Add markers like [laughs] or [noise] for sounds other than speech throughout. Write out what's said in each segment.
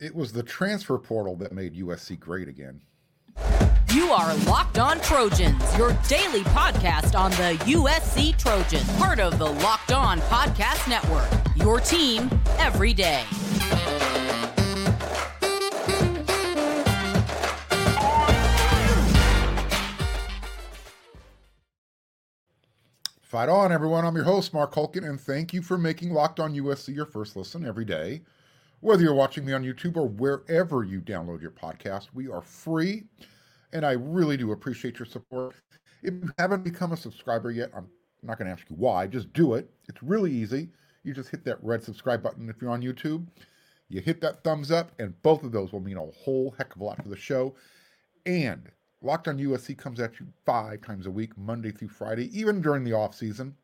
It was the transfer portal that made USC great again. You are Locked On Trojans, your daily podcast on the USC Trojans, part of the Locked On Podcast Network. Your team every day. Fight on, everyone. I'm your host, Mark Hulkin, and thank you for making Locked On USC your first listen every day. Whether you're watching me on YouTube or wherever you download your podcast, we are free, and I really do appreciate your support. If you haven't become a subscriber yet, I'm not going to ask you why, just do it. It's really easy. You just hit that red subscribe button if you're on YouTube. You hit that thumbs up, and both of those will mean a whole heck of a lot to the show. And Locked on USC comes at you five times a week, Monday through Friday, even during the off season.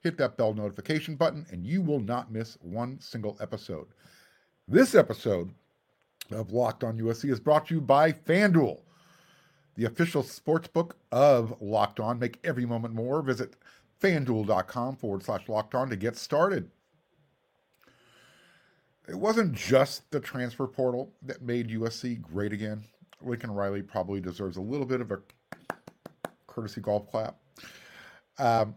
Hit that bell notification button, and you will not miss one single episode. This episode of Locked on USC is brought to you by FanDuel, the official sports book of Locked On. Make every moment more. Visit fanduel.com forward slash locked on to get started. It wasn't just the transfer portal that made USC great again. Lincoln Riley probably deserves a little bit of a courtesy golf clap. Um,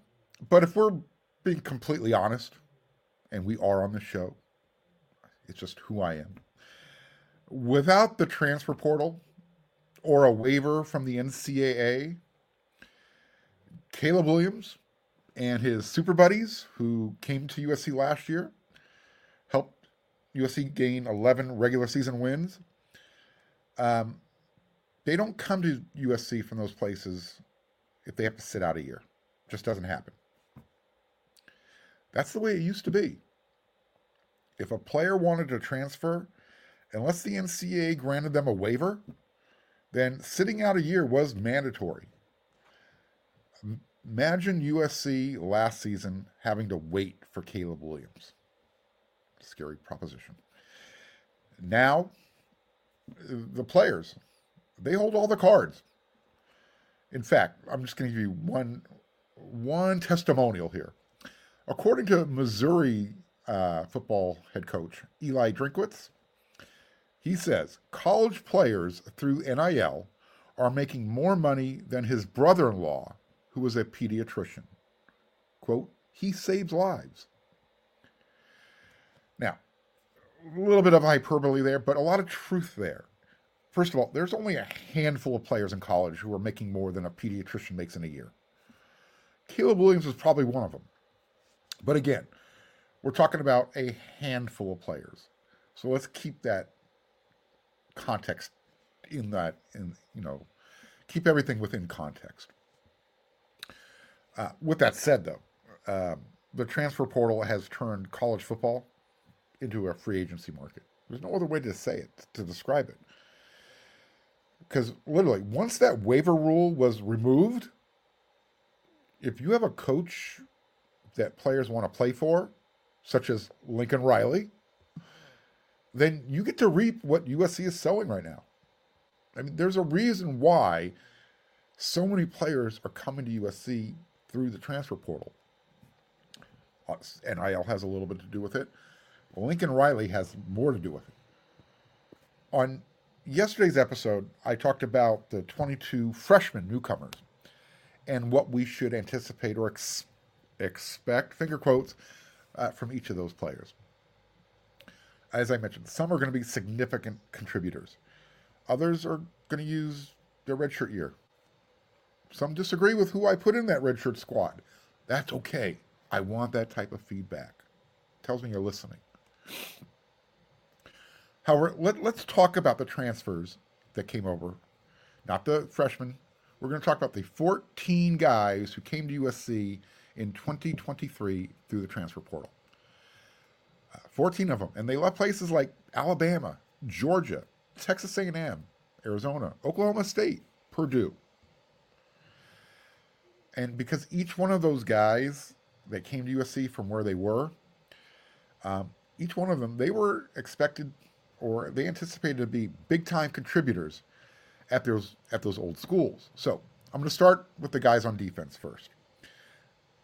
but if we're being completely honest, and we are on the show, it's just who I am. Without the transfer portal or a waiver from the NCAA, Caleb Williams and his super buddies who came to USC last year helped USC gain 11 regular season wins. Um, they don't come to USC from those places if they have to sit out a year. It just doesn't happen. That's the way it used to be. If a player wanted to transfer, unless the NCAA granted them a waiver, then sitting out a year was mandatory. Imagine USC last season having to wait for Caleb Williams. Scary proposition. Now, the players, they hold all the cards. In fact, I'm just going to give you one one testimonial here. According to Missouri uh, football head coach Eli Drinkwitz, he says college players through NIL are making more money than his brother-in-law, who is a pediatrician. "Quote: He saves lives." Now, a little bit of hyperbole there, but a lot of truth there. First of all, there's only a handful of players in college who are making more than a pediatrician makes in a year. Caleb Williams is probably one of them. But again, we're talking about a handful of players. So let's keep that context in that, in, you know, keep everything within context. Uh, with that said, though, uh, the transfer portal has turned college football into a free agency market. There's no other way to say it, to describe it because literally once that waiver rule was removed if you have a coach that players want to play for such as lincoln riley then you get to reap what usc is sowing right now. I mean there's a reason why so many players are coming to usc through the transfer portal. Uh, and nil has a little bit to do with it. Lincoln riley has more to do with it. On yesterday's episode, I talked about the 22 freshman newcomers and what we should anticipate or ex- expect, finger quotes, uh, from each of those players. As I mentioned, some are going to be significant contributors. Others are going to use their redshirt year. Some disagree with who I put in that redshirt squad. That's okay. I want that type of feedback. It tells me you're listening. However, let, let's talk about the transfers that came over, not the freshmen. We're going to talk about the 14 guys who came to USC in 2023 through the transfer portal. Uh, 14 of them, and they left places like Alabama, Georgia, Texas A&M, Arizona, Oklahoma State, Purdue. And because each one of those guys that came to USC from where they were, um, each one of them, they were expected or they anticipated to be big time contributors at those at those old schools. So I'm going to start with the guys on defense first.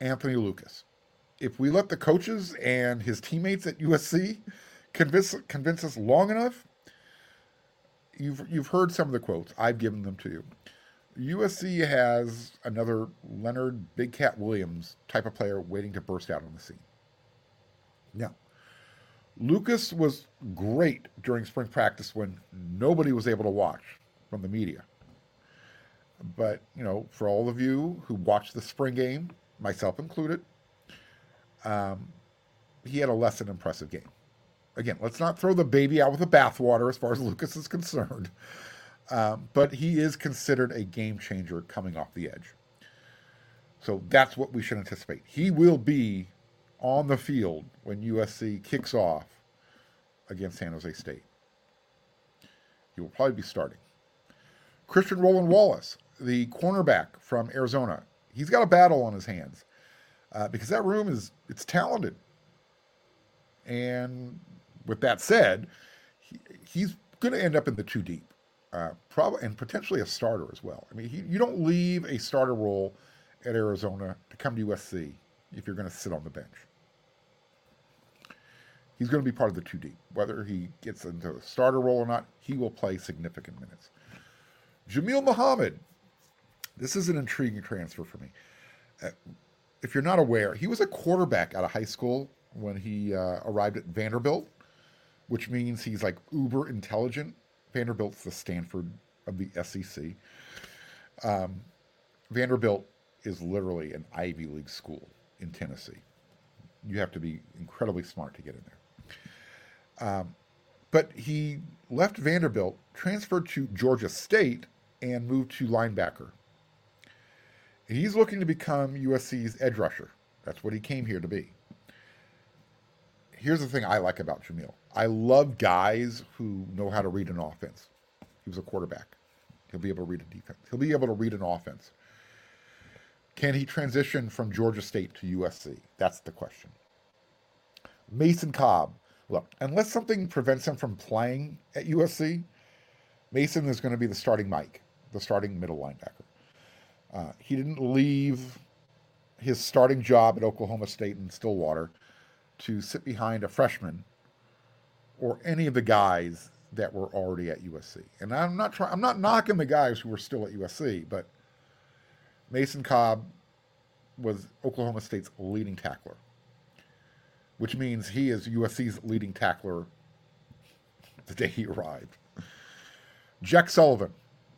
Anthony Lucas. If we let the coaches and his teammates at USC convince convince us long enough, you've you've heard some of the quotes. I've given them to you. USC has another Leonard Big Cat Williams type of player waiting to burst out on the scene. Now, Lucas was great during spring practice when nobody was able to watch from the media. But, you know, for all of you who watched the spring game, myself included, um, he had a less than impressive game. Again, let's not throw the baby out with the bathwater as far as [laughs] Lucas is concerned. Um, but he is considered a game changer coming off the edge. So that's what we should anticipate. He will be on the field when USC kicks off against San Jose State. He will probably be starting. Christian Roland Wallace, the cornerback from Arizona, he's got a battle on his hands uh, because that room is it's talented. And with that said, he, he's going to end up in the two deep, uh, probably and potentially a starter as well. I mean, he, you don't leave a starter role at Arizona to come to USC if you're going to sit on the bench. He's going to be part of the two deep. Whether he gets into a starter role or not, he will play significant minutes. Jamil Muhammad. This is an intriguing transfer for me. Uh, if you're not aware, he was a quarterback out of high school when he uh, arrived at Vanderbilt, which means he's like uber intelligent. Vanderbilt's the Stanford of the SEC. Um, Vanderbilt is literally an Ivy League school in Tennessee. You have to be incredibly smart to get in there. Um, but he left Vanderbilt, transferred to Georgia State, and moved to linebacker. He's looking to become USC's edge rusher. That's what he came here to be. Here's the thing I like about Jamil. I love guys who know how to read an offense. He was a quarterback. He'll be able to read a defense. He'll be able to read an offense. Can he transition from Georgia State to USC? That's the question. Mason Cobb, Look, unless something prevents him from playing at USC, Mason is going to be the starting Mike, the starting middle linebacker. Uh, he didn't leave his starting job at Oklahoma State in Stillwater to sit behind a freshman or any of the guys that were already at USC. And I'm not trying I'm not knocking the guys who were still at USC, but Mason Cobb was Oklahoma State's leading tackler which means he is USC's leading tackler the day he arrived. Jack Sullivan,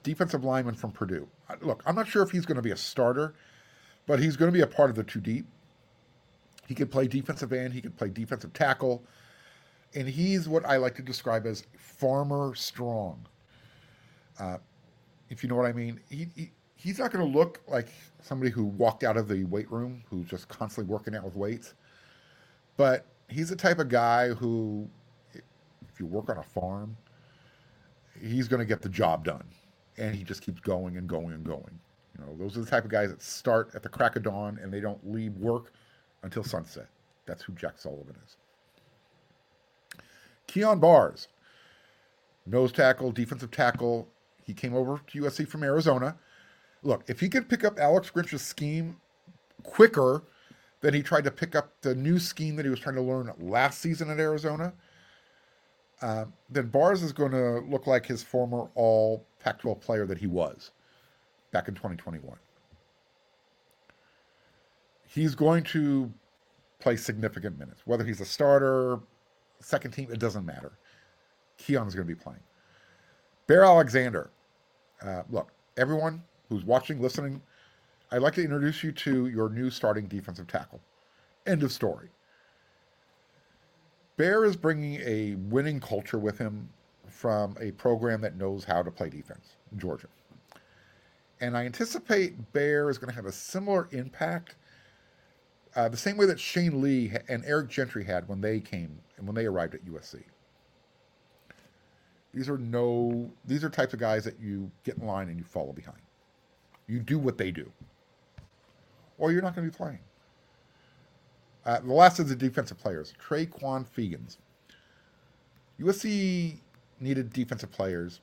defensive lineman from Purdue. Look, I'm not sure if he's going to be a starter, but he's going to be a part of the two deep. He could play defensive end, he could play defensive tackle, and he's what I like to describe as farmer strong. Uh, if you know what I mean, he, he he's not going to look like somebody who walked out of the weight room who's just constantly working out with weights. But he's the type of guy who, if you work on a farm, he's going to get the job done. And he just keeps going and going and going. You know, those are the type of guys that start at the crack of dawn and they don't leave work until sunset. That's who Jack Sullivan is. Kyon Barrs, nose tackle, defensive tackle. He came over to USC from Arizona. Look, if he could pick up Alex Grinch's scheme quicker than he tried to pick up the new scheme that he was trying to learn last season at Arizona. Uh, then Barrs is going to look like his former all Pac 12 player that he was back in 2021. He's going to play significant minutes, whether he's a starter, second team, it doesn't matter. Kyon's going to be playing. Bear Alexander. Uh, look, everyone who's watching, listening, I'd like to introduce you to your new starting defensive tackle. End of story. Bear is bringing a winning culture with him from a program that knows how to play defense, Georgia. And I anticipate Bear is going to have a similar impact, uh, the same way that Shane Lee and Eric Gentry had when they came and when they arrived at USC. These are no, these are types of guys that you get in line and you follow behind. You do what they do or you're not going to be playing. Uh, the last of the defensive players, Tre'Quon Fegans. USC needed defensive players.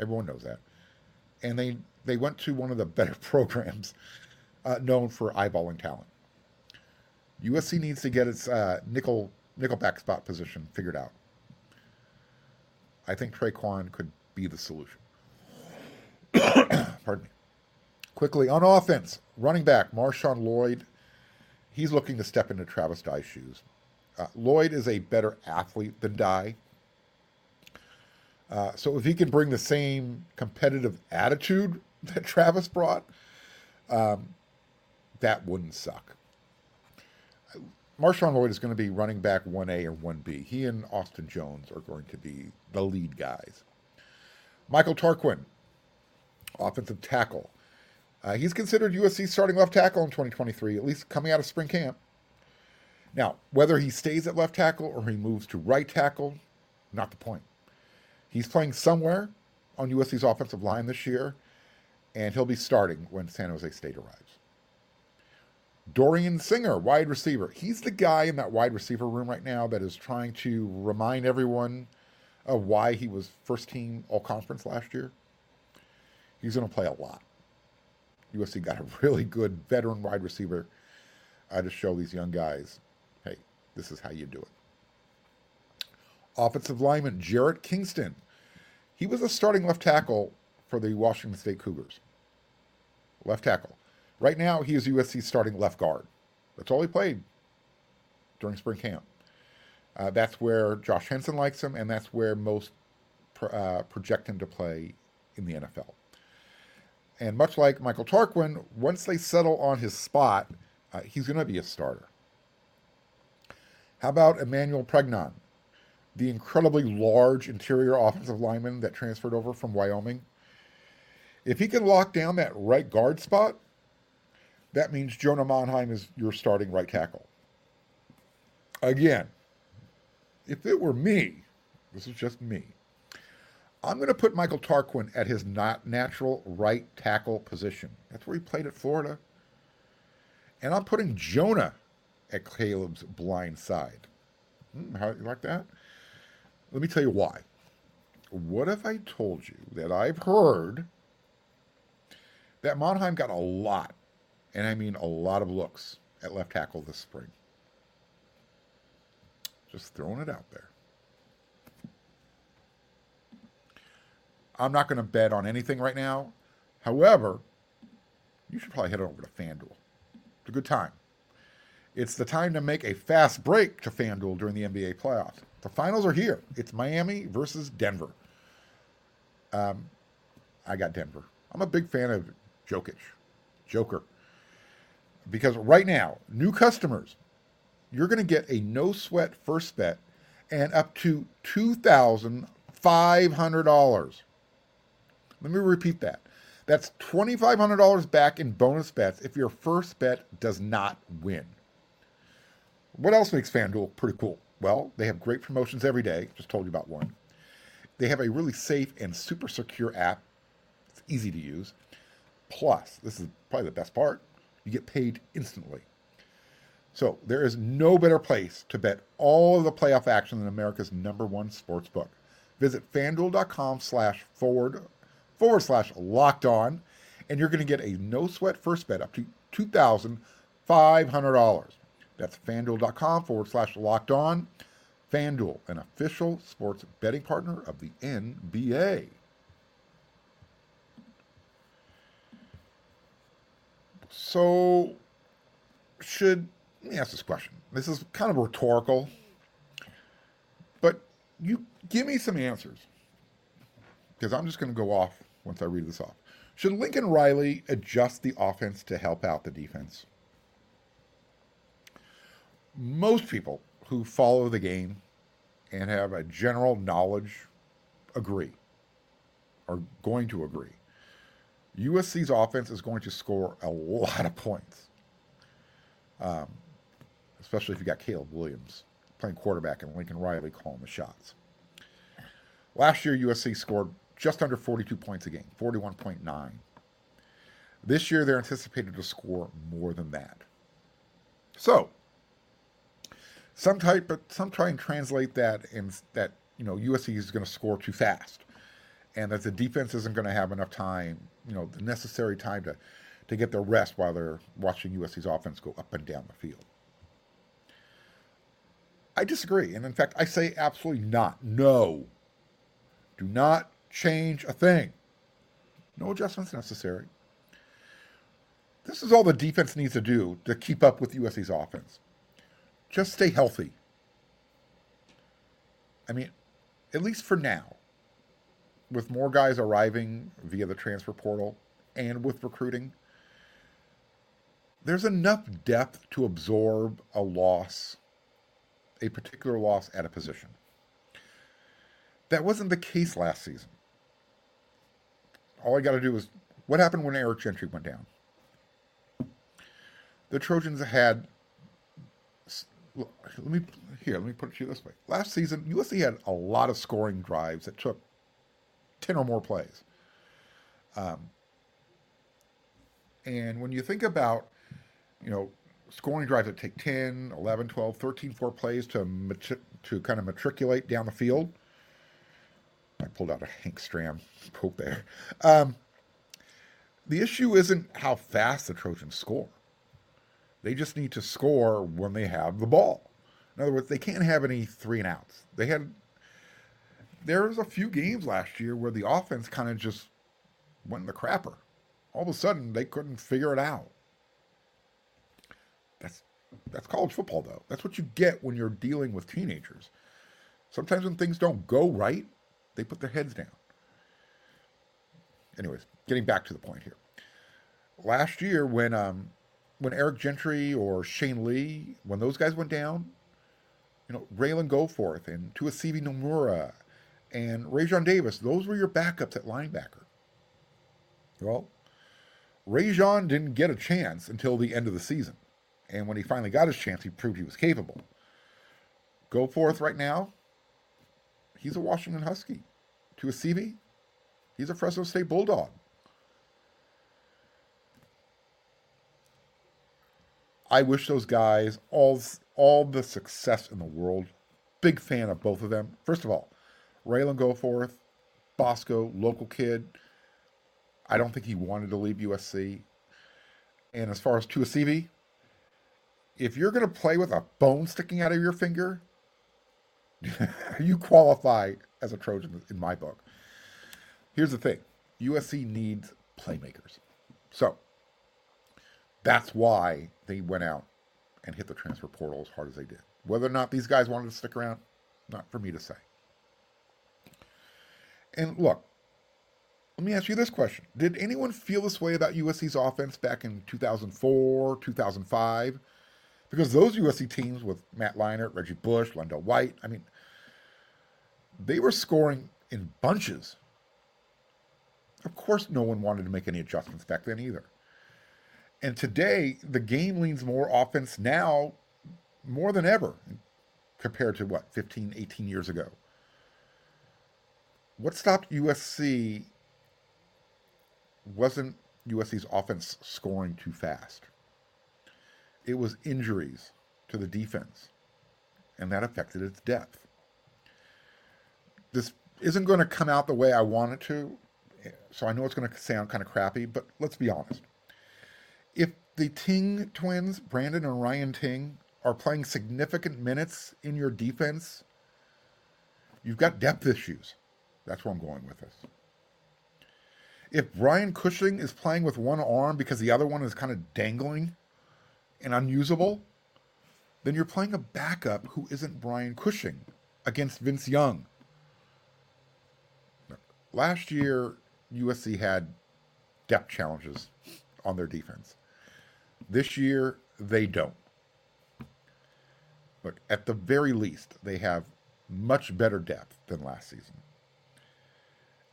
Everyone knows that. And they, they went to one of the [laughs] better programs uh, known for eyeballing talent. USC needs to get its uh, nickel nickelback spot position figured out. I think Traquan could be the solution. [coughs] Pardon me. Quickly on offense, running back Marshawn Lloyd, he's looking to step into Travis Dye's shoes. Uh, Lloyd is a better athlete than Dye. Uh, so if he can bring the same competitive attitude [laughs] that Travis brought, um, that wouldn't suck. Marshawn Lloyd is going to be running back 1A or 1B. He and Austin Jones are going to be the lead guys. Michael Tarquin, offensive tackle. Uh, he's considered USC starting left tackle in 2023, at least coming out of spring camp. Now, whether he stays at left tackle or he moves to right tackle, not the point. He's playing somewhere on USC's offensive line this year, and he'll be starting when San Jose State arrives. Dorian Singer, wide receiver. He's the guy in that wide receiver room right now that is trying to remind everyone of why he was first team all conference last year. He's going to play a lot. USC got a really good veteran wide receiver uh, to show these young guys hey, this is how you do it. Offensive lineman Jarrett Kingston. He was a starting left tackle for the Washington State Cougars. Left tackle. Right now, he is USC's starting left guard. That's all he played during spring camp. Uh, that's where Josh Henson likes him, and that's where most pro, uh, project him to play in the NFL. And much like Michael Tarquin, once they settle on his spot, uh, he's going to be a starter. How about Emmanuel Pregnon, the incredibly large interior offensive lineman that transferred over from Wyoming? If he can lock down that right guard spot, that means Jonah Monheim is your starting right tackle. Again, if it were me, this is just me, I'm going to put Michael Tarquin at his not natural right tackle position. That's where he played at Florida. And I'm putting Jonah at Caleb's blind side. Hmm, how you like that? Let me tell you why. What if I told you that I've heard that Monheim got a lot and I mean a lot of looks at left tackle this spring. Just throwing it out there. I'm not going to bet on anything right now. However, you should probably head over to FanDuel. It's a good time. It's the time to make a fast break to FanDuel during the NBA playoffs. The finals are here. It's Miami versus Denver. Um, I got Denver. I'm a big fan of Jokic. Joker. Because right now, new customers, you're going to get a no sweat first bet and up to $2,500. Let me repeat that. That's $2,500 back in bonus bets if your first bet does not win. What else makes FanDuel pretty cool? Well, they have great promotions every day. Just told you about one. They have a really safe and super secure app. It's easy to use. Plus, this is probably the best part you get paid instantly. So there is no better place to bet all of the playoff action than America's number one sports book. Visit fanduel.com slash forward forward slash locked on, and you're going to get a no sweat first bet up to $2,500. That's fanduel.com forward slash locked on. FanDuel, an official sports betting partner of the NBA. So, should let me ask this question? This is kind of rhetorical, but you give me some answers because I'm just going to go off once I read this off. Should Lincoln Riley adjust the offense to help out the defense? Most people who follow the game and have a general knowledge agree, are going to agree. USC's offense is going to score a lot of points, um, especially if you got Caleb Williams playing quarterback and Lincoln Riley calling the shots. Last year, USC scored just under 42 points a game, 41.9. This year, they're anticipated to score more than that. So, some type, but some try and translate that in that you know USC is going to score too fast, and that the defense isn't going to have enough time, you know, the necessary time to to get their rest while they're watching USC's offense go up and down the field. I disagree, and in fact, I say absolutely not. No, do not change a thing. No adjustments necessary. This is all the defense needs to do to keep up with USC's offense. Just stay healthy. I mean, at least for now, with more guys arriving via the transfer portal and with recruiting, there's enough depth to absorb a loss, a particular loss at a position. That wasn't the case last season. All I got to do is what happened when Eric Gentry went down? The Trojans had let me here, let me put it to you this way. Last season, USC had a lot of scoring drives that took 10 or more plays. Um, and when you think about, you know, scoring drives that take 10, 11, 12, 13, 4 plays to, matri- to kind of matriculate down the field, I pulled out a Hank Stram quote there. Um, the issue isn't how fast the Trojans score. They just need to score when they have the ball. In other words, they can't have any three and outs. They had there was a few games last year where the offense kind of just went in the crapper. All of a sudden, they couldn't figure it out. That's that's college football, though. That's what you get when you're dealing with teenagers. Sometimes when things don't go right, they put their heads down. Anyways, getting back to the point here. Last year, when um, when Eric Gentry or Shane Lee, when those guys went down, you know, Ralen Goforth and Tuasivi Nomura and Rajon Davis, those were your backups at linebacker. Well, Rajon didn't get a chance until the end of the season. And when he finally got his chance, he proved he was capable. Goforth right now, he's a Washington Husky. Tuasivi, he's a Fresno State Bulldog. I wish those guys all all the success in the world. Big fan of both of them. First of all, Ralen Goforth, Bosco, local kid. I don't think he wanted to leave USC. And as far as Tuasivi, if you're going to play with a bone sticking out of your finger, [laughs] you qualify as a Trojan in my book. Here's the thing USC needs playmakers. So that's why they went out and hit the transfer portal as hard as they did. Whether or not these guys wanted to stick around, not for me to say. And look, let me ask you this question. Did anyone feel this way about USC's offense back in 2004, 2005? Because those USC teams with Matt Leinart, Reggie Bush, LenDale White, I mean, they were scoring in bunches. Of course, no one wanted to make any adjustments back then either. And today, the game leans more offense now more than ever compared to what, 15, 18 years ago. What stopped USC wasn't USC's offense scoring too fast. It was injuries to the defense, and that affected its depth. This isn't going to come out the way I want it to, so I know it's going to sound kind of crappy, but let's be honest if the Ting twins, Brandon and Ryan Ting, are playing significant minutes in your defense, you've got depth issues. That's where I'm going with this. If Brian Cushing is playing with one arm because the other one is kind of dangling and unusable, then you're playing a backup who isn't Brian Cushing against Vince Young. Last year, USC had depth challenges on their defense. This year, they don't. Look, at the very least, they have much better depth than last season.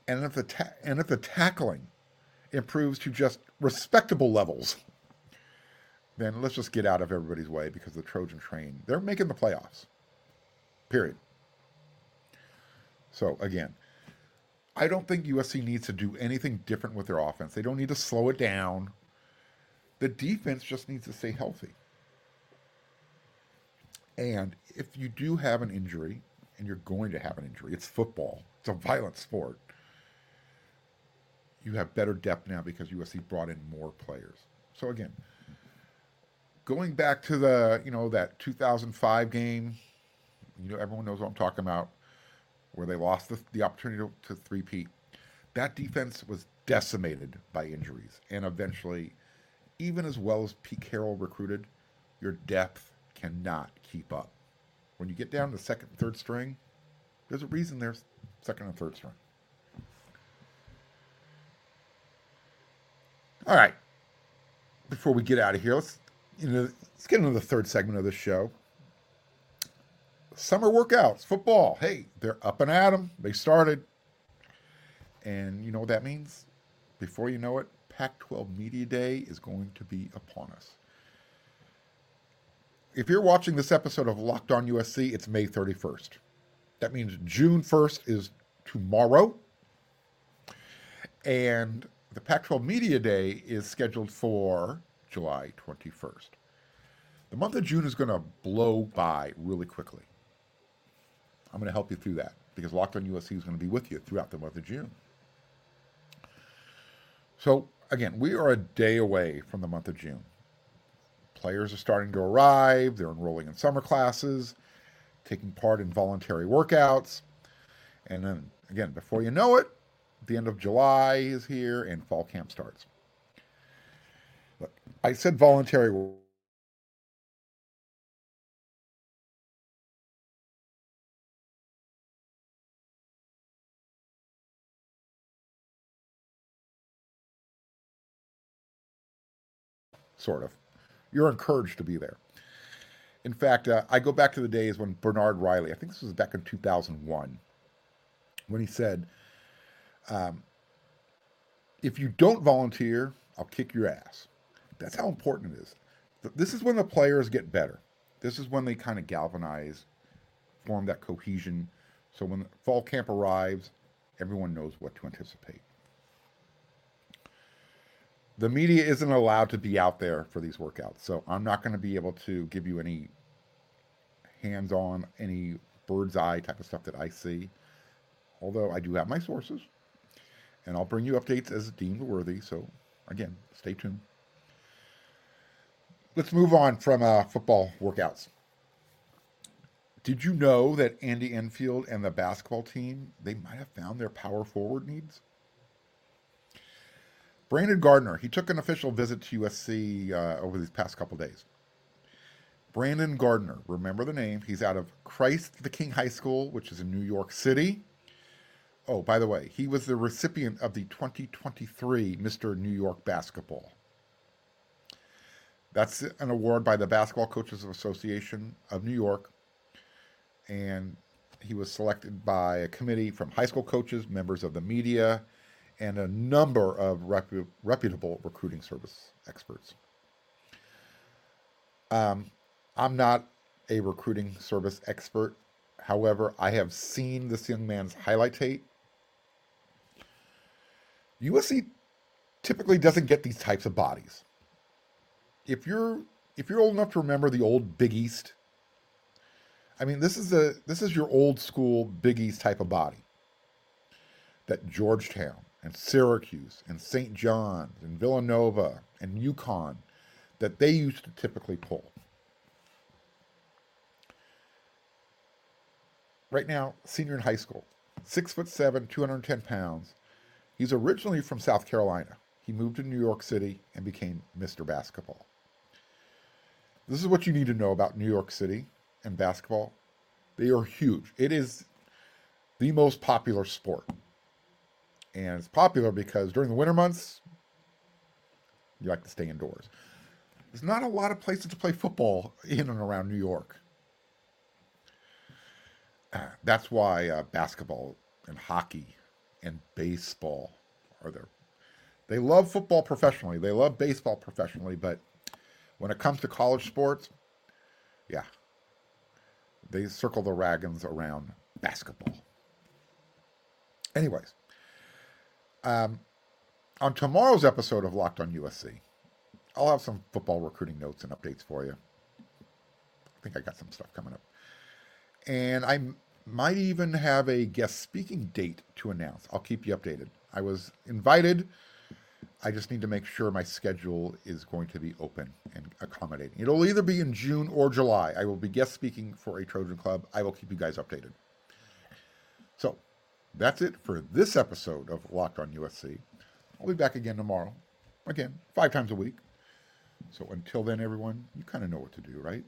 And if the ta- and if the tackling improves to just respectable levels, then let's just get out of everybody's way because the Trojan train, they're making the playoffs. Period. So again, I don't think USC needs to do anything different with their offense. They don't need to slow it down the defense just needs to stay healthy. And if you do have an injury, and you're going to have an injury, it's football, it's a violent sport. You have better depth now because USC brought in more players. So again, going back to the, you know, that 2005 game, you know, everyone knows what I'm talking about, where they lost the, the opportunity to, to three-peat. that defense was decimated by injuries. And eventually, even as well as Pete Carroll recruited, your depth cannot keep up. When you get down to second and third string, there's a reason there's second and third string. All right. Before we get out of here, let's you know let's get into the third segment of the show. Summer workouts, football. Hey, they're up and at 'em. They started. And you know what that means? Before you know it, Pac 12 Media Day is going to be upon us. If you're watching this episode of Locked On USC, it's May 31st. That means June 1st is tomorrow. And the Pac 12 Media Day is scheduled for July 21st. The month of June is going to blow by really quickly. I'm going to help you through that because Locked On USC is going to be with you throughout the month of June. So, again, we are a day away from the month of June. Players are starting to arrive, they're enrolling in summer classes, taking part in voluntary workouts. And then, again, before you know it, the end of July is here and fall camp starts. I said voluntary sort of. You're encouraged to be there. In fact, uh, I go back to the days when Bernard Riley, I think this was back in 2001, when he said, um, if you don't volunteer, I'll kick your ass. That's how important it is. This is when the players get better. This is when they kind of galvanize, form that cohesion. So when fall camp arrives, everyone knows what to anticipate the media isn't allowed to be out there for these workouts. So I'm not going to be able to give you any hands on, any bird's eye type of stuff that I see. Although I do have my sources. And I'll bring you updates as deemed worthy. So again, stay tuned. Let's move on from uh, football workouts. Did you know that Andy Enfield and the basketball team they might have found their power forward needs? Brandon Gardner, he took an official visit to USC uh, over these past couple days. Brandon Gardner, remember the name. He's out of Christ the King High School, which is in New York City. Oh, by the way, he was the recipient of the 2023 Mr. New York Basketball. That's an award by the Basketball Coaches Association of New York. And he was selected by a committee from high school coaches, members of the media, and a number of repu- reputable recruiting service experts. Um, I'm not a recruiting service expert. However, I have seen this young man's highlight tape. USC typically doesn't get these types of bodies. If you're if you're old enough to remember the old Big East, I mean this is a this is your old school Big East type of body. That Georgetown, and Syracuse and St. John's and Villanova and UConn that they used to typically pull. Right now, senior in high school, six foot seven, 210 pounds. He's originally from South Carolina. He moved to New York City and became Mr. Basketball. This is what you need to know about New York City and basketball. They are huge. It is the most popular sport and it's popular because during the winter months, you like to stay indoors. There's not a lot of places to play football in and around New York. Uh, that's why uh, basketball and hockey and baseball are there. They love football professionally. They love baseball professionally, but when it comes to college sports, yeah, they circle the wagons around basketball. Anyways, um, on tomorrow's episode of Locked on USC, I'll have some football recruiting notes and updates for you. I think I got some stuff coming up. And I might even have a guest speaking date to announce. I'll keep you updated. I was invited. I just need to make sure my schedule is going to be open and accommodating. It'll either be in June or July. I will be guest speaking for a Trojan Club. I will keep you guys updated. So, that's it for this episode of Locked on USC. I'll be back again tomorrow. Again, five times a week. So until then, everyone, you kind of know what to do, right?